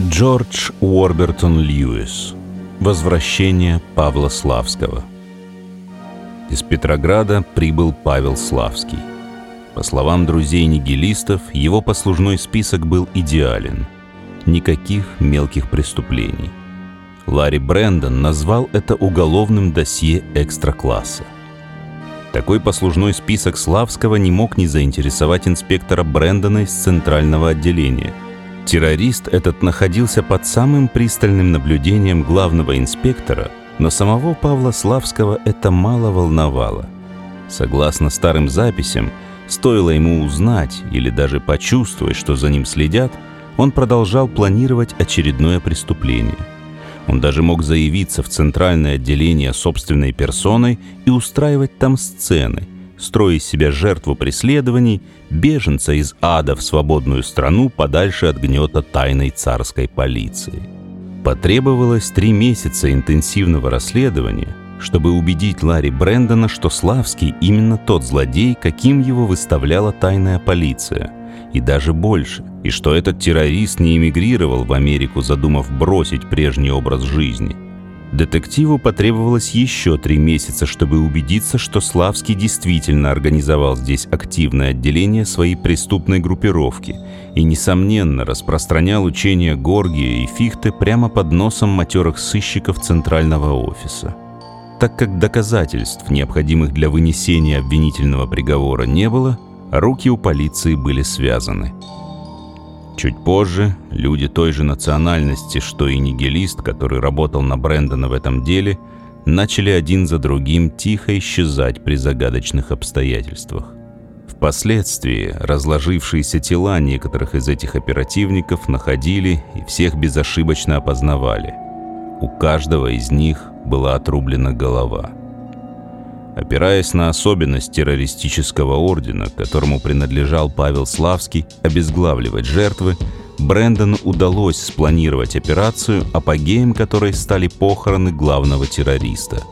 Джордж Уорбертон Льюис. Возвращение Павла Славского. Из Петрограда прибыл Павел Славский. По словам друзей-нигилистов, его послужной список был идеален. Никаких мелких преступлений. Ларри Брэндон назвал это уголовным досье экстра-класса. Такой послужной список Славского не мог не заинтересовать инспектора Брэндона из центрального отделения – Террорист этот находился под самым пристальным наблюдением главного инспектора, но самого Павла Славского это мало волновало. Согласно старым записям, стоило ему узнать или даже почувствовать, что за ним следят, он продолжал планировать очередное преступление. Он даже мог заявиться в центральное отделение собственной персоной и устраивать там сцены – строя из себя жертву преследований, беженца из ада в свободную страну подальше от гнета тайной царской полиции. Потребовалось три месяца интенсивного расследования, чтобы убедить Ларри Брэндона, что Славский именно тот злодей, каким его выставляла тайная полиция, и даже больше, и что этот террорист не эмигрировал в Америку, задумав бросить прежний образ жизни – Детективу потребовалось еще три месяца, чтобы убедиться, что Славский действительно организовал здесь активное отделение своей преступной группировки и, несомненно, распространял учения Горгия и Фихте прямо под носом матерых сыщиков Центрального офиса. Так как доказательств, необходимых для вынесения обвинительного приговора, не было, руки у полиции были связаны – Чуть позже люди той же национальности, что и нигилист, который работал на Брэндона в этом деле, начали один за другим тихо исчезать при загадочных обстоятельствах. Впоследствии разложившиеся тела некоторых из этих оперативников находили и всех безошибочно опознавали. У каждого из них была отрублена голова – Опираясь на особенность террористического ордена, которому принадлежал Павел Славский, обезглавливать жертвы, Брэндону удалось спланировать операцию, апогеем которой стали похороны главного террориста.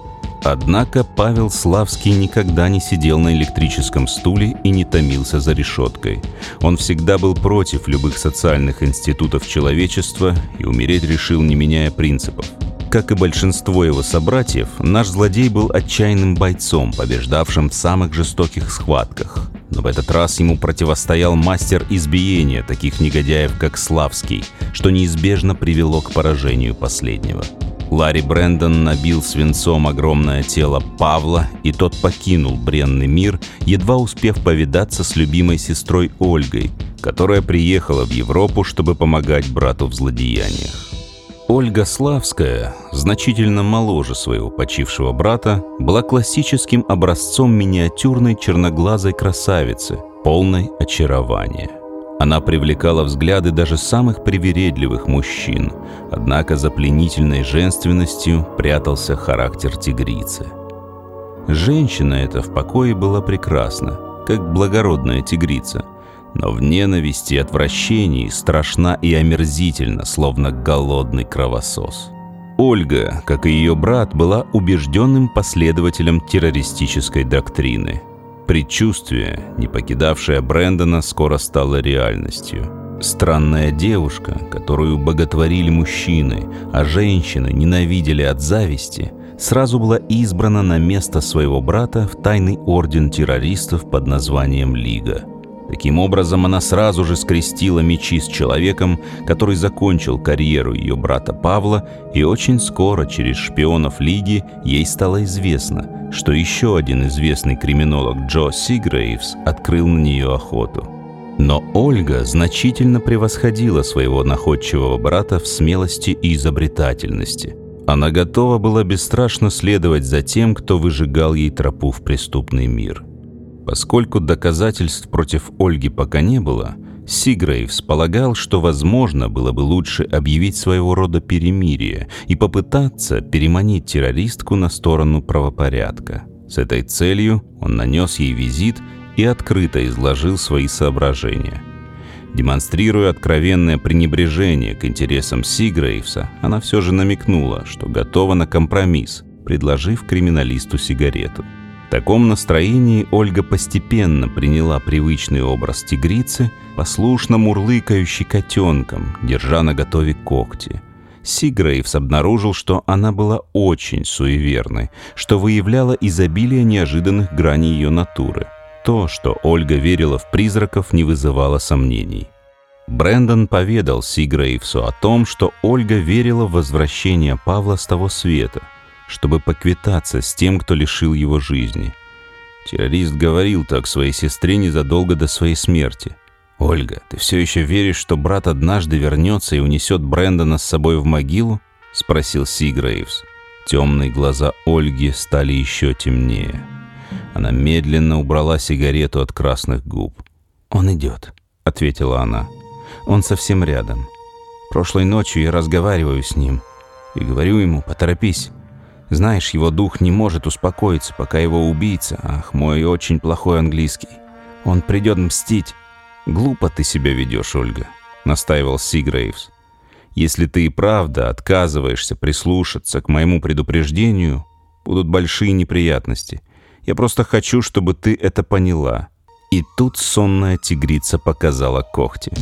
Однако Павел Славский никогда не сидел на электрическом стуле и не томился за решеткой. Он всегда был против любых социальных институтов человечества и умереть решил, не меняя принципов – как и большинство его собратьев, наш злодей был отчаянным бойцом, побеждавшим в самых жестоких схватках. Но в этот раз ему противостоял мастер избиения таких негодяев, как Славский, что неизбежно привело к поражению последнего. Ларри Брэндон набил свинцом огромное тело Павла, и тот покинул бренный мир, едва успев повидаться с любимой сестрой Ольгой, которая приехала в Европу, чтобы помогать брату в злодеяниях. Ольга Славская, значительно моложе своего почившего брата, была классическим образцом миниатюрной черноглазой красавицы, полной очарования. Она привлекала взгляды даже самых привередливых мужчин, однако за пленительной женственностью прятался характер тигрицы. Женщина эта в покое была прекрасна, как благородная тигрица – но в ненависти и отвращении страшна и омерзительна, словно голодный кровосос. Ольга, как и ее брат, была убежденным последователем террористической доктрины. Предчувствие, не покидавшее Брэндона, скоро стало реальностью. Странная девушка, которую боготворили мужчины, а женщины ненавидели от зависти, сразу была избрана на место своего брата в тайный орден террористов под названием «Лига». Таким образом, она сразу же скрестила мечи с человеком, который закончил карьеру ее брата Павла, и очень скоро через шпионов Лиги ей стало известно, что еще один известный криминолог Джо Сигрейвс открыл на нее охоту. Но Ольга значительно превосходила своего находчивого брата в смелости и изобретательности. Она готова была бесстрашно следовать за тем, кто выжигал ей тропу в преступный мир – Поскольку доказательств против Ольги пока не было, Сигрейвс полагал, что возможно было бы лучше объявить своего рода перемирие и попытаться переманить террористку на сторону правопорядка. С этой целью он нанес ей визит и открыто изложил свои соображения. Демонстрируя откровенное пренебрежение к интересам Сигрейвса, она все же намекнула, что готова на компромисс, предложив криминалисту сигарету. В таком настроении Ольга постепенно приняла привычный образ тигрицы, послушно мурлыкающей котенком, держа на готове когти. Сигрейвс обнаружил, что она была очень суеверной, что выявляло изобилие неожиданных граней ее натуры. То, что Ольга верила в призраков, не вызывало сомнений. Брэндон поведал Сигрейвсу о том, что Ольга верила в возвращение Павла с того света, чтобы поквитаться с тем, кто лишил его жизни. Террорист говорил так своей сестре незадолго до своей смерти – «Ольга, ты все еще веришь, что брат однажды вернется и унесет Брэндона с собой в могилу?» — спросил Сигрейвс. Темные глаза Ольги стали еще темнее. Она медленно убрала сигарету от красных губ. «Он идет», — ответила она. «Он совсем рядом. Прошлой ночью я разговариваю с ним и говорю ему, поторопись. Знаешь, его дух не может успокоиться, пока его убийца, ах, мой очень плохой английский. Он придет мстить». «Глупо ты себя ведешь, Ольга», — настаивал Сигрейвс. «Если ты и правда отказываешься прислушаться к моему предупреждению, будут большие неприятности. Я просто хочу, чтобы ты это поняла». И тут сонная тигрица показала когти.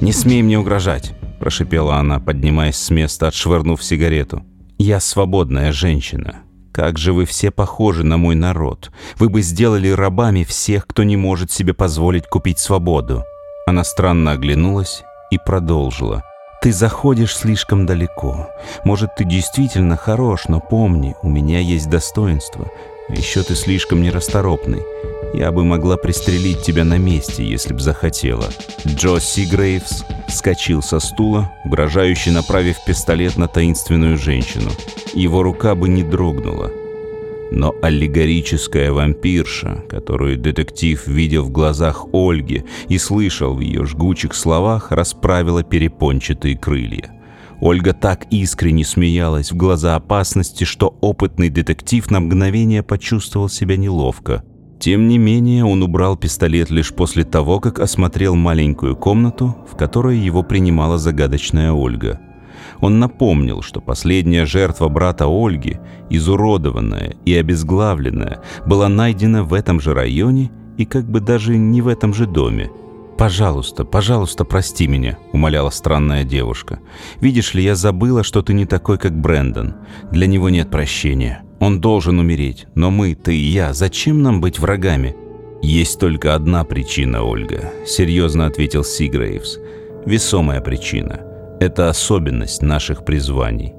«Не смей мне угрожать», — прошипела она, поднимаясь с места, отшвырнув сигарету. «Я свободная женщина. Как же вы все похожи на мой народ. Вы бы сделали рабами всех, кто не может себе позволить купить свободу». Она странно оглянулась и продолжила. «Ты заходишь слишком далеко. Может, ты действительно хорош, но помни, у меня есть достоинство. А еще ты слишком нерасторопный. Я бы могла пристрелить тебя на месте, если б захотела». Джо Сигрейвс вскочил со стула, угрожающе направив пистолет на таинственную женщину. Его рука бы не дрогнула. Но аллегорическая вампирша, которую детектив видел в глазах Ольги и слышал в ее жгучих словах, расправила перепончатые крылья. Ольга так искренне смеялась в глаза опасности, что опытный детектив на мгновение почувствовал себя неловко. Тем не менее, он убрал пистолет лишь после того, как осмотрел маленькую комнату, в которой его принимала загадочная Ольга. Он напомнил, что последняя жертва брата Ольги, изуродованная и обезглавленная, была найдена в этом же районе и как бы даже не в этом же доме – «Пожалуйста, пожалуйста, прости меня», — умоляла странная девушка. «Видишь ли, я забыла, что ты не такой, как Брэндон. Для него нет прощения. Он должен умереть. Но мы, ты и я, зачем нам быть врагами?» «Есть только одна причина, Ольга», — серьезно ответил Сигрейвс. «Весомая причина. Это особенность наших призваний».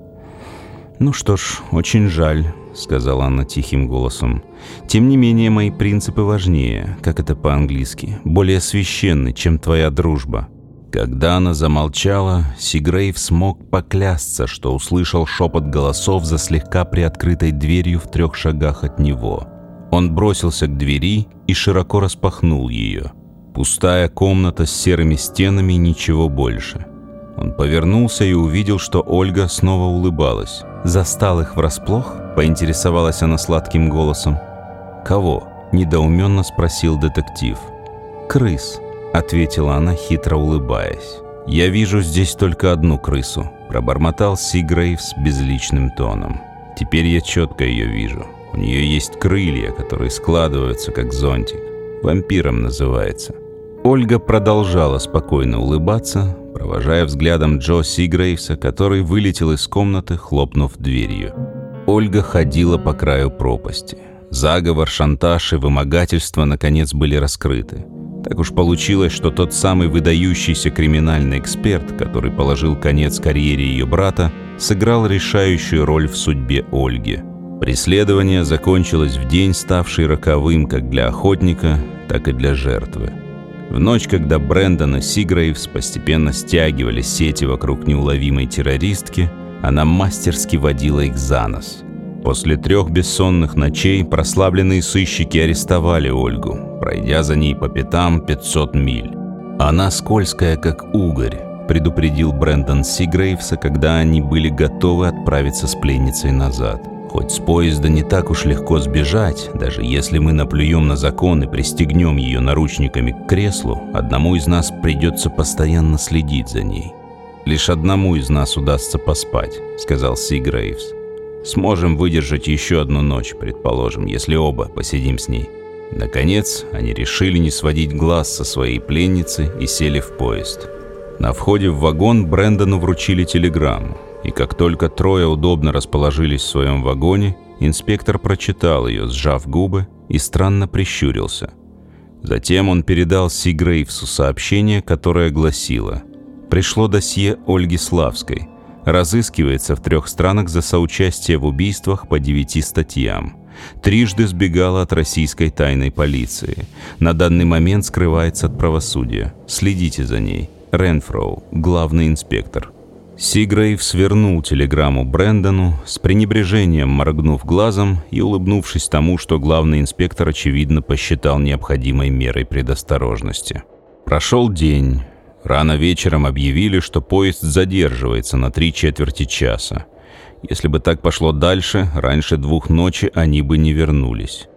«Ну что ж, очень жаль», — сказала она тихим голосом. «Тем не менее, мои принципы важнее, как это по-английски, более священны, чем твоя дружба». Когда она замолчала, Сигрейв смог поклясться, что услышал шепот голосов за слегка приоткрытой дверью в трех шагах от него. Он бросился к двери и широко распахнул ее. Пустая комната с серыми стенами, ничего больше. Он повернулся и увидел, что Ольга снова улыбалась. «Застал их врасплох?» – поинтересовалась она сладким голосом. «Кого?» – недоуменно спросил детектив. «Крыс», – ответила она, хитро улыбаясь. «Я вижу здесь только одну крысу», – пробормотал Сигрейвс безличным тоном. «Теперь я четко ее вижу. У нее есть крылья, которые складываются, как зонтик. Вампиром называется». Ольга продолжала спокойно улыбаться, провожая взглядом Джо Сигрейвса, который вылетел из комнаты, хлопнув дверью. Ольга ходила по краю пропасти. Заговор, шантаж и вымогательство наконец были раскрыты. Так уж получилось, что тот самый выдающийся криминальный эксперт, который положил конец карьере ее брата, сыграл решающую роль в судьбе Ольги. Преследование закончилось в день, ставший роковым как для охотника, так и для жертвы. В ночь, когда Брэндон и Сигрейвс постепенно стягивали сети вокруг неуловимой террористки, она мастерски водила их за нос. После трех бессонных ночей прославленные сыщики арестовали Ольгу, пройдя за ней по пятам 500 миль. «Она скользкая, как угорь», — предупредил Брэндон Сигрейвса, когда они были готовы отправиться с пленницей назад. Хоть с поезда не так уж легко сбежать, даже если мы наплюем на закон и пристегнем ее наручниками к креслу, одному из нас придется постоянно следить за ней. «Лишь одному из нас удастся поспать», — сказал Сигрейвс. Сможем выдержать еще одну ночь, предположим, если оба посидим с ней. Наконец, они решили не сводить глаз со своей пленницы и сели в поезд. На входе в вагон Брэндону вручили телеграмму, и как только трое удобно расположились в своем вагоне, инспектор прочитал ее, сжав губы, и странно прищурился. Затем он передал Си Грейвсу сообщение, которое гласило «Пришло досье Ольги Славской. Разыскивается в трех странах за соучастие в убийствах по девяти статьям. Трижды сбегала от российской тайной полиции. На данный момент скрывается от правосудия. Следите за ней. Ренфроу, главный инспектор. Сигрейв свернул телеграмму Брэндону, с пренебрежением моргнув глазом и улыбнувшись тому, что главный инспектор, очевидно, посчитал необходимой мерой предосторожности. Прошел день. Рано вечером объявили, что поезд задерживается на три четверти часа. Если бы так пошло дальше, раньше двух ночи они бы не вернулись.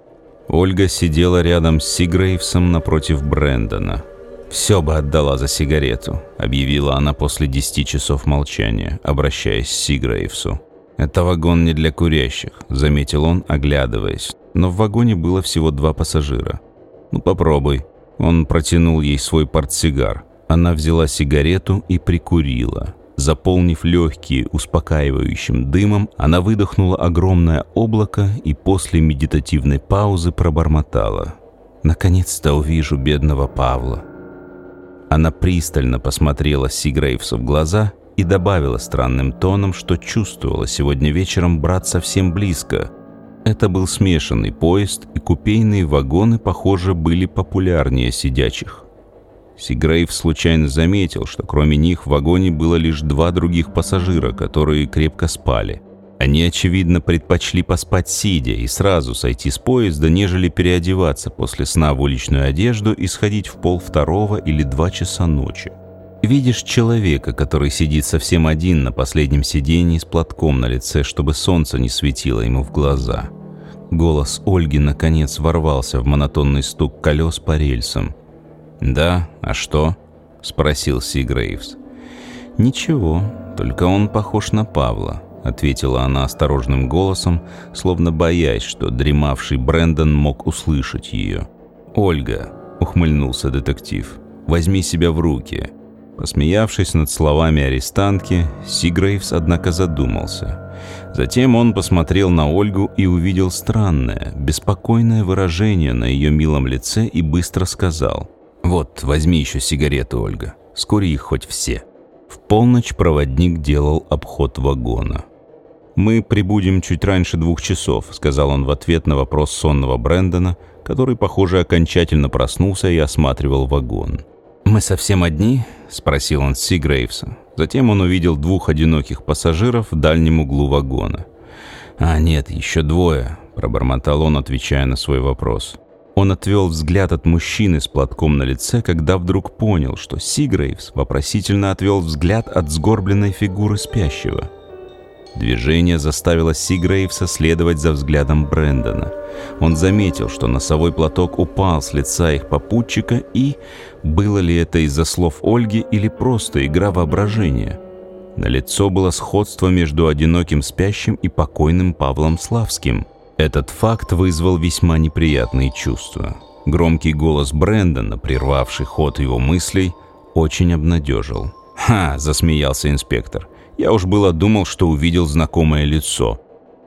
Ольга сидела рядом с Сигрейвсом напротив Брэндона. «Все бы отдала за сигарету», — объявила она после десяти часов молчания, обращаясь к Сиграевсу. «Это вагон не для курящих», — заметил он, оглядываясь. Но в вагоне было всего два пассажира. «Ну, попробуй». Он протянул ей свой портсигар. Она взяла сигарету и прикурила. Заполнив легкие успокаивающим дымом, она выдохнула огромное облако и после медитативной паузы пробормотала. «Наконец-то увижу бедного Павла». Она пристально посмотрела Сигрейвсу в глаза и добавила странным тоном, что чувствовала сегодня вечером брат совсем близко. Это был смешанный поезд, и купейные вагоны, похоже, были популярнее сидячих. Сигрейв случайно заметил, что кроме них в вагоне было лишь два других пассажира, которые крепко спали – они, очевидно, предпочли поспать сидя и сразу сойти с поезда, нежели переодеваться после сна в уличную одежду и сходить в пол второго или два часа ночи. Видишь человека, который сидит совсем один на последнем сиденье с платком на лице, чтобы солнце не светило ему в глаза. Голос Ольги, наконец, ворвался в монотонный стук колес по рельсам. «Да, а что?» — спросил Сигрейвс. «Ничего, только он похож на Павла. — ответила она осторожным голосом, словно боясь, что дремавший Брэндон мог услышать ее. «Ольга», — ухмыльнулся детектив, — «возьми себя в руки». Посмеявшись над словами арестантки, Сигрейвс, однако, задумался. Затем он посмотрел на Ольгу и увидел странное, беспокойное выражение на ее милом лице и быстро сказал «Вот, возьми еще сигареты, Ольга, скоро их хоть все». В полночь проводник делал обход вагона. «Мы прибудем чуть раньше двух часов», — сказал он в ответ на вопрос сонного Брэндона, который, похоже, окончательно проснулся и осматривал вагон. «Мы совсем одни?» — спросил он Си Грейвса. Затем он увидел двух одиноких пассажиров в дальнем углу вагона. «А, нет, еще двое», — пробормотал он, отвечая на свой вопрос. Он отвел взгляд от мужчины с платком на лице, когда вдруг понял, что Сигрейвс вопросительно отвел взгляд от сгорбленной фигуры спящего. Движение заставило Сигрейвса следовать за взглядом Брэндона. Он заметил, что носовой платок упал с лица их попутчика и... Было ли это из-за слов Ольги или просто игра воображения? На лицо было сходство между одиноким спящим и покойным Павлом Славским. Этот факт вызвал весьма неприятные чувства. Громкий голос Брэндона, прервавший ход его мыслей, очень обнадежил. «Ха!» – засмеялся инспектор – я уж было думал, что увидел знакомое лицо.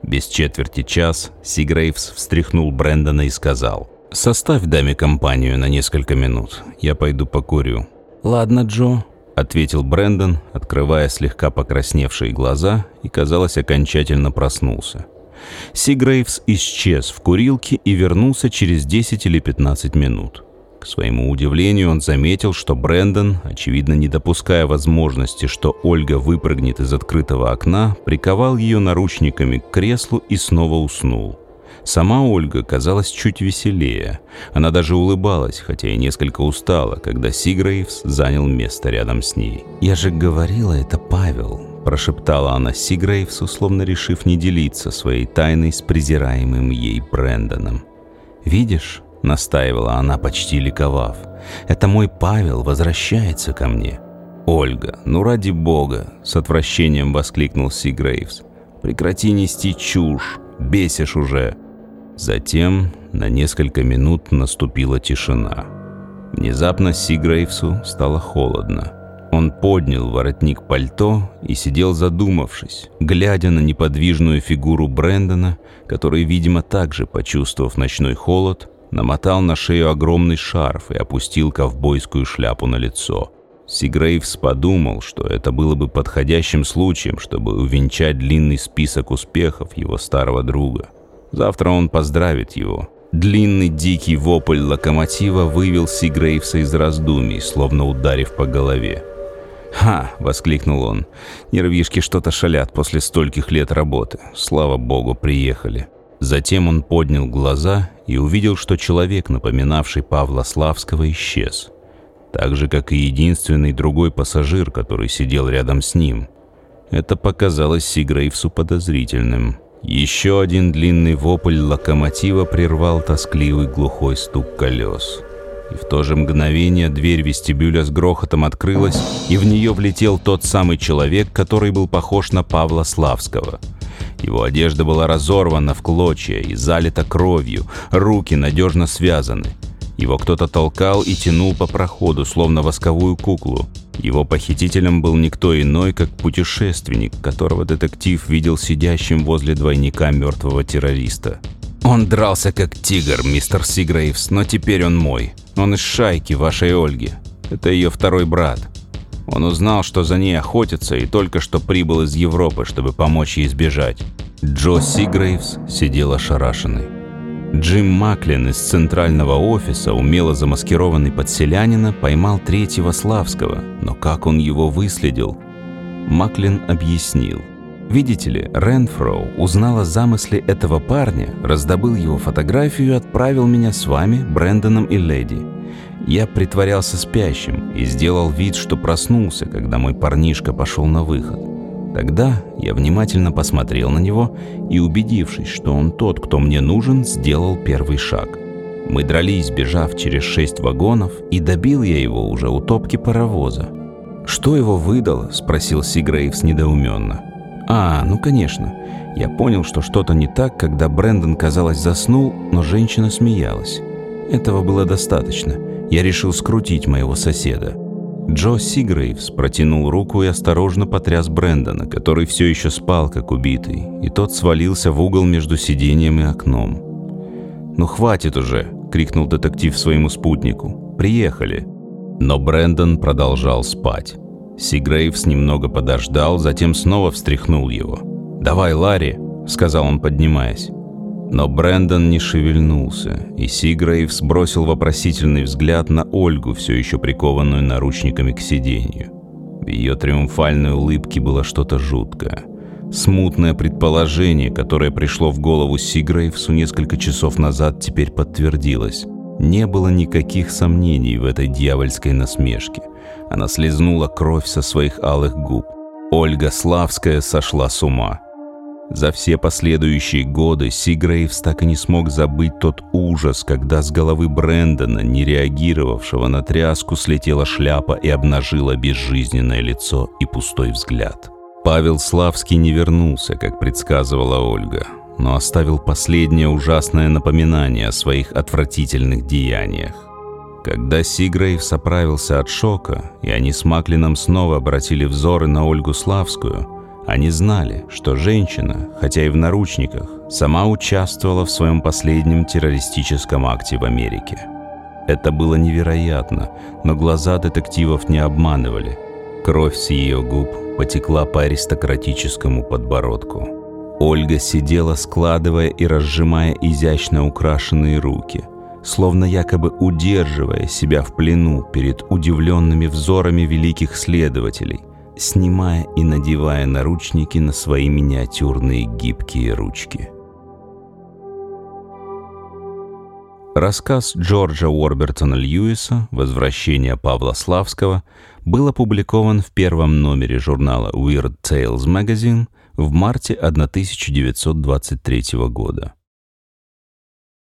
Без четверти час Сигрейвс встряхнул Брэндона и сказал, «Составь даме компанию на несколько минут, я пойду покурю». «Ладно, Джо», — ответил Брэндон, открывая слегка покрасневшие глаза и, казалось, окончательно проснулся. Сигрейвс исчез в курилке и вернулся через 10 или 15 минут. К своему удивлению, он заметил, что Брэндон, очевидно не допуская возможности, что Ольга выпрыгнет из открытого окна, приковал ее наручниками к креслу и снова уснул. Сама Ольга казалась чуть веселее. Она даже улыбалась, хотя и несколько устала, когда Сиграевс занял место рядом с ней. «Я же говорила, это Павел», – прошептала она Сиграевсу, словно решив не делиться своей тайной с презираемым ей Брэндоном. «Видишь, настаивала она, почти ликовав. «Это мой Павел возвращается ко мне». «Ольга, ну ради бога!» — с отвращением воскликнул Си Грейвс. Прекрати нести чушь! Бесишь уже!» Затем на несколько минут наступила тишина. Внезапно Сигрейвсу стало холодно. Он поднял воротник пальто и сидел задумавшись, глядя на неподвижную фигуру Брэндона, который, видимо, также почувствовав ночной холод, намотал на шею огромный шарф и опустил ковбойскую шляпу на лицо. Сигрейвс подумал, что это было бы подходящим случаем, чтобы увенчать длинный список успехов его старого друга. Завтра он поздравит его. Длинный дикий вопль локомотива вывел Сигрейвса из раздумий, словно ударив по голове. «Ха!» — воскликнул он. «Нервишки что-то шалят после стольких лет работы. Слава богу, приехали». Затем он поднял глаза и увидел, что человек, напоминавший Павла Славского, исчез. Так же, как и единственный другой пассажир, который сидел рядом с ним. Это показалось Сигрейвсу подозрительным. Еще один длинный вопль локомотива прервал тоскливый глухой стук колес и в то же мгновение дверь вестибюля с грохотом открылась, и в нее влетел тот самый человек, который был похож на Павла Славского. Его одежда была разорвана в клочья и залита кровью, руки надежно связаны. Его кто-то толкал и тянул по проходу, словно восковую куклу. Его похитителем был никто иной, как путешественник, которого детектив видел сидящим возле двойника мертвого террориста. «Он дрался как тигр, мистер Сигрейвс, но теперь он мой. Он из шайки вашей Ольги. Это ее второй брат. Он узнал, что за ней охотятся, и только что прибыл из Европы, чтобы помочь ей сбежать. Джо Сигрейвс сидел ошарашенный. Джим Маклин из центрального офиса, умело замаскированный под селянина, поймал третьего Славского, но как он его выследил? Маклин объяснил. Видите ли, Ренфроу узнал о замысле этого парня, раздобыл его фотографию и отправил меня с вами, Брэндоном и Леди. Я притворялся спящим и сделал вид, что проснулся, когда мой парнишка пошел на выход. Тогда я внимательно посмотрел на него и, убедившись, что он тот, кто мне нужен, сделал первый шаг. Мы дрались, бежав через шесть вагонов, и добил я его уже у топки паровоза. «Что его выдало?» – спросил Сигрейвс недоуменно. «А, ну конечно. Я понял, что что-то не так, когда Брэндон, казалось, заснул, но женщина смеялась. Этого было достаточно. Я решил скрутить моего соседа. Джо Сигрейвс протянул руку и осторожно потряс Брэндона, который все еще спал, как убитый, и тот свалился в угол между сиденьем и окном. «Ну хватит уже!» — крикнул детектив своему спутнику. «Приехали!» Но Брэндон продолжал спать. Сигрейвс немного подождал, затем снова встряхнул его. «Давай, Ларри!» — сказал он, поднимаясь. Но Брэндон не шевельнулся, и Сигрейвс бросил вопросительный взгляд на Ольгу, все еще прикованную наручниками к сиденью. В ее триумфальной улыбке было что-то жуткое. Смутное предположение, которое пришло в голову Сигрейвсу несколько часов назад, теперь подтвердилось. Не было никаких сомнений в этой дьявольской насмешке. Она слезнула кровь со своих алых губ. Ольга Славская сошла с ума. За все последующие годы Сигрейвс так и не смог забыть тот ужас, когда с головы Брэндона, не реагировавшего на тряску, слетела шляпа и обнажила безжизненное лицо и пустой взгляд. Павел Славский не вернулся, как предсказывала Ольга, но оставил последнее ужасное напоминание о своих отвратительных деяниях. Когда Сигрейвс оправился от шока, и они с Маклином снова обратили взоры на Ольгу Славскую – они знали, что женщина, хотя и в наручниках, сама участвовала в своем последнем террористическом акте в Америке. Это было невероятно, но глаза детективов не обманывали. Кровь с ее губ потекла по аристократическому подбородку. Ольга сидела, складывая и разжимая изящно украшенные руки, словно якобы удерживая себя в плену перед удивленными взорами великих следователей – снимая и надевая наручники на свои миниатюрные гибкие ручки. Рассказ Джорджа Уорбертона Льюиса «Возвращение Павла Славского» был опубликован в первом номере журнала Weird Tales Magazine в марте 1923 года.